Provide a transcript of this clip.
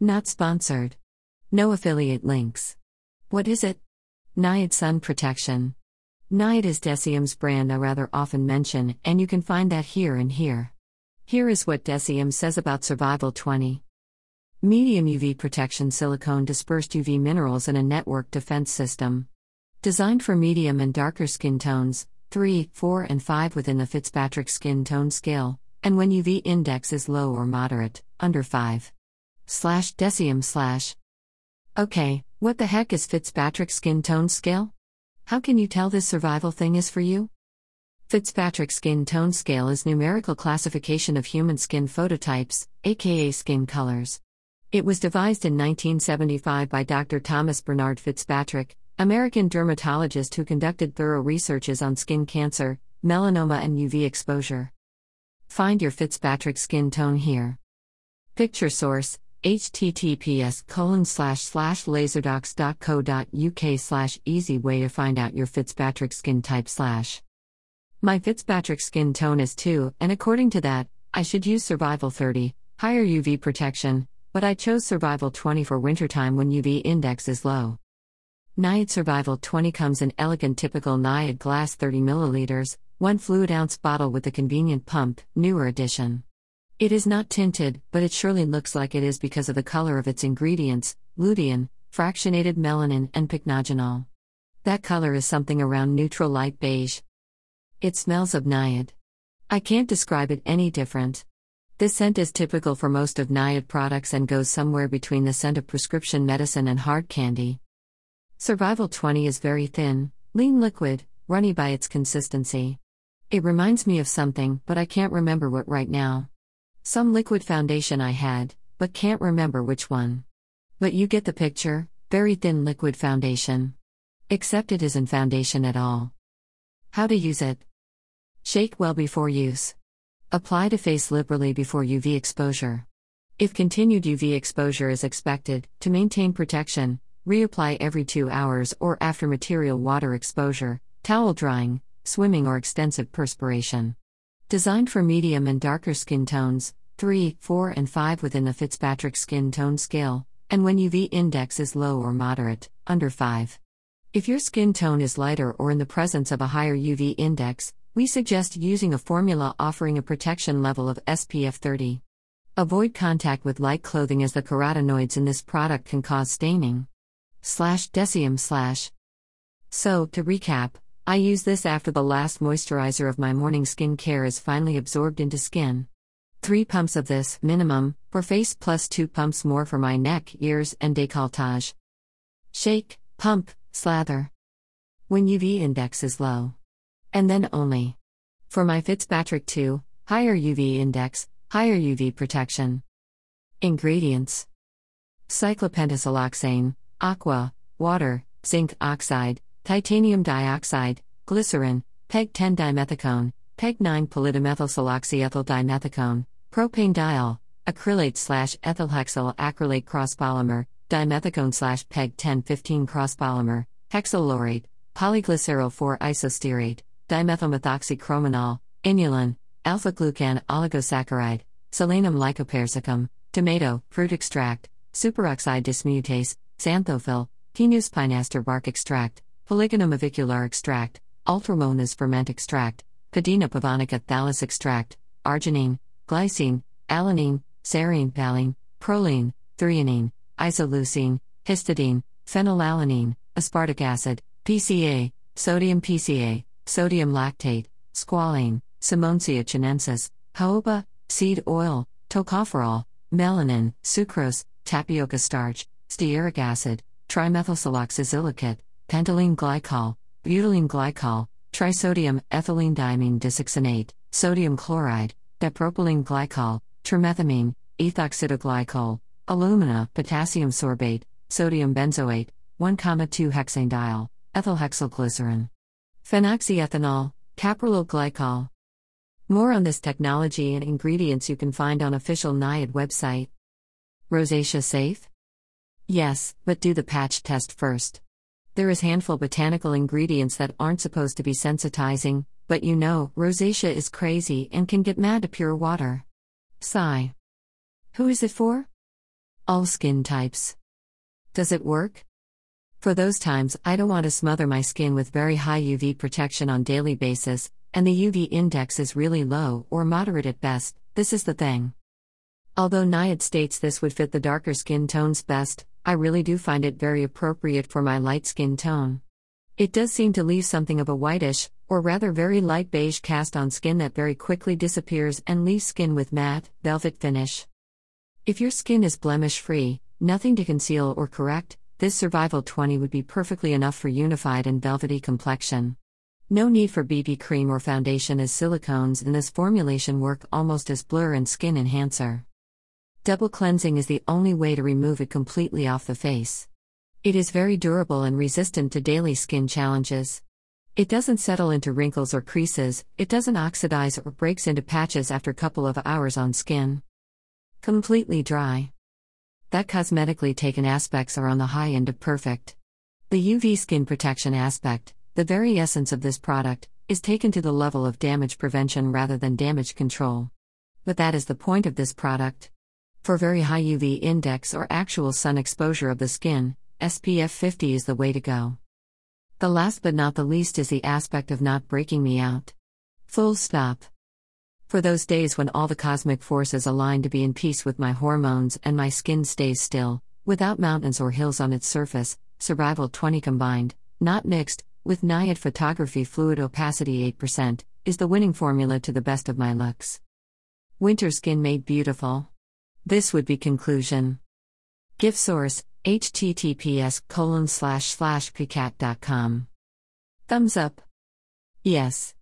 Not sponsored. No affiliate links. What is it? NIOD Sun Protection. NIOD is Deciem's brand I rather often mention, and you can find that here and here. Here is what Decium says about Survival 20. Medium UV protection silicone dispersed UV minerals in a network defense system. Designed for medium and darker skin tones, 3, 4, and 5 within the Fitzpatrick skin tone scale, and when UV index is low or moderate, under 5. Slash deciem slash. Okay, what the heck is Fitzpatrick skin tone scale? How can you tell this survival thing is for you? Fitzpatrick skin tone scale is numerical classification of human skin phototypes, aka skin colors. It was devised in 1975 by Dr. Thomas Bernard Fitzpatrick, American dermatologist who conducted thorough researches on skin cancer, melanoma, and UV exposure. Find your Fitzpatrick skin tone here. Picture source https colon slash slash laserdocs.co.uk slash easy way to find out your Fitzpatrick skin type slash. My Fitzpatrick skin tone is 2, and according to that, I should use Survival 30, higher UV protection, but I chose Survival 20 for wintertime when UV index is low. NIOD Survival 20 comes in elegant typical NIOD glass 30 milliliters, 1 fluid ounce bottle with a convenient pump, newer edition. It is not tinted, but it surely looks like it is because of the color of its ingredients lutein, fractionated melanin, and pycnogenol. That color is something around neutral light beige. It smells of NIOD. I can't describe it any different. This scent is typical for most of NIOD products and goes somewhere between the scent of prescription medicine and hard candy. Survival 20 is very thin, lean liquid, runny by its consistency. It reminds me of something, but I can't remember what right now. Some liquid foundation I had, but can't remember which one. But you get the picture very thin liquid foundation. Except it isn't foundation at all. How to use it Shake well before use. Apply to face liberally before UV exposure. If continued UV exposure is expected, to maintain protection, reapply every two hours or after material water exposure, towel drying, swimming, or extensive perspiration. Designed for medium and darker skin tones, 3, 4, and 5 within the Fitzpatrick skin tone scale, and when UV index is low or moderate, under 5. If your skin tone is lighter or in the presence of a higher UV index, we suggest using a formula offering a protection level of SPF 30. Avoid contact with light clothing as the carotenoids in this product can cause staining. Slash deciem slash. So, to recap, I use this after the last moisturizer of my morning skin care is finally absorbed into skin. Three pumps of this, minimum, for face plus two pumps more for my neck, ears, and décolletage. Shake, pump, slather. When UV index is low and then only. For my Fitzpatrick 2, higher UV index, higher UV protection. Ingredients Cyclopentasiloxane, aqua, water, zinc oxide, titanium dioxide, glycerin, PEG 10 dimethicone, PEG 9 polydimethylsiloxyethyl dimethicone, propane diol, acrylate slash ethylhexyl acrylate crosspolymer, dimethicone slash PEG 10 15 crosspolymer, hexyl polyglycerol 4 isostearate, dimethylmethoxychromanol, inulin, alpha glucan oligosaccharide, Solanum lycopersicum, tomato, fruit extract, superoxide dismutase, xanthophyll, Pinus pinaster bark extract, Polygonum avicular extract, Ultramonas ferment extract, Padina pavonica thallus extract, arginine, glycine, alanine, serine, valine, proline, threonine, isoleucine, histidine, phenylalanine, aspartic acid, PCA, sodium PCA, sodium lactate, squalane, Simmondsia chinensis, jojoba, seed oil, tocopherol, melanin, sucrose, tapioca starch, stearic acid, trimethylsiloxysilicate, pentylene glycol, butylene glycol, trisodium ethylene diamine disuccinate, sodium chloride, dipropylene glycol, tromethamine, ethoxydiglycol, alumina, potassium sorbate, sodium benzoate, 1,2 hexanediol, ethylhexylglycerin. Phenoxyethanol, caprylyl glycol. More on this technology and ingredients you can find on official NIOD website. Rosacea safe? Yes, but do the patch test first. There is handful botanical ingredients that aren't supposed to be sensitizing, but you know, rosacea is crazy and can get mad to pure water. Sigh. Who is it for? All skin types. Does it work? For those times I don't want to smother my skin with very high UV protection on daily basis, and the UV index is really low or moderate at best, this is the thing. Although NIOD states this would fit the darker skin tones best, I really do find it very appropriate for my light skin tone. It does seem to leave something of a whitish, or rather very light beige cast on skin that very quickly disappears and leaves skin with matte, velvet finish. If your skin is blemish free, nothing to conceal or correct, this Survival 20 would be perfectly enough for unified and velvety complexion. No need for BB cream or foundation as silicones in this formulation work almost as blur and skin enhancer. Double cleansing is the only way to remove it completely off the face. It is very durable and resistant to daily skin challenges. It doesn't settle into wrinkles or creases, it doesn't oxidize or breaks into patches after a couple of hours on skin. Completely dry. That cosmetically taken aspects are on the high end of perfect. The UV skin protection aspect, the very essence of this product, is taken to the level of damage prevention rather than damage control. But that is the point of this product. For very high UV index or actual sun exposure of the skin, SPF 50 is the way to go. The last but not the least is the aspect of not breaking me out. Full stop. For those days when all the cosmic forces align to be in peace with my hormones and my skin stays still, without mountains or hills on its surface, Survival 20 combined, not mixed, with NIOD Photography Fluid Opacity 8%, is the winning formula to the best of my looks. Winter skin made beautiful. This would be conclusion. Gift source https colon slash slash Thumbs up. Yes.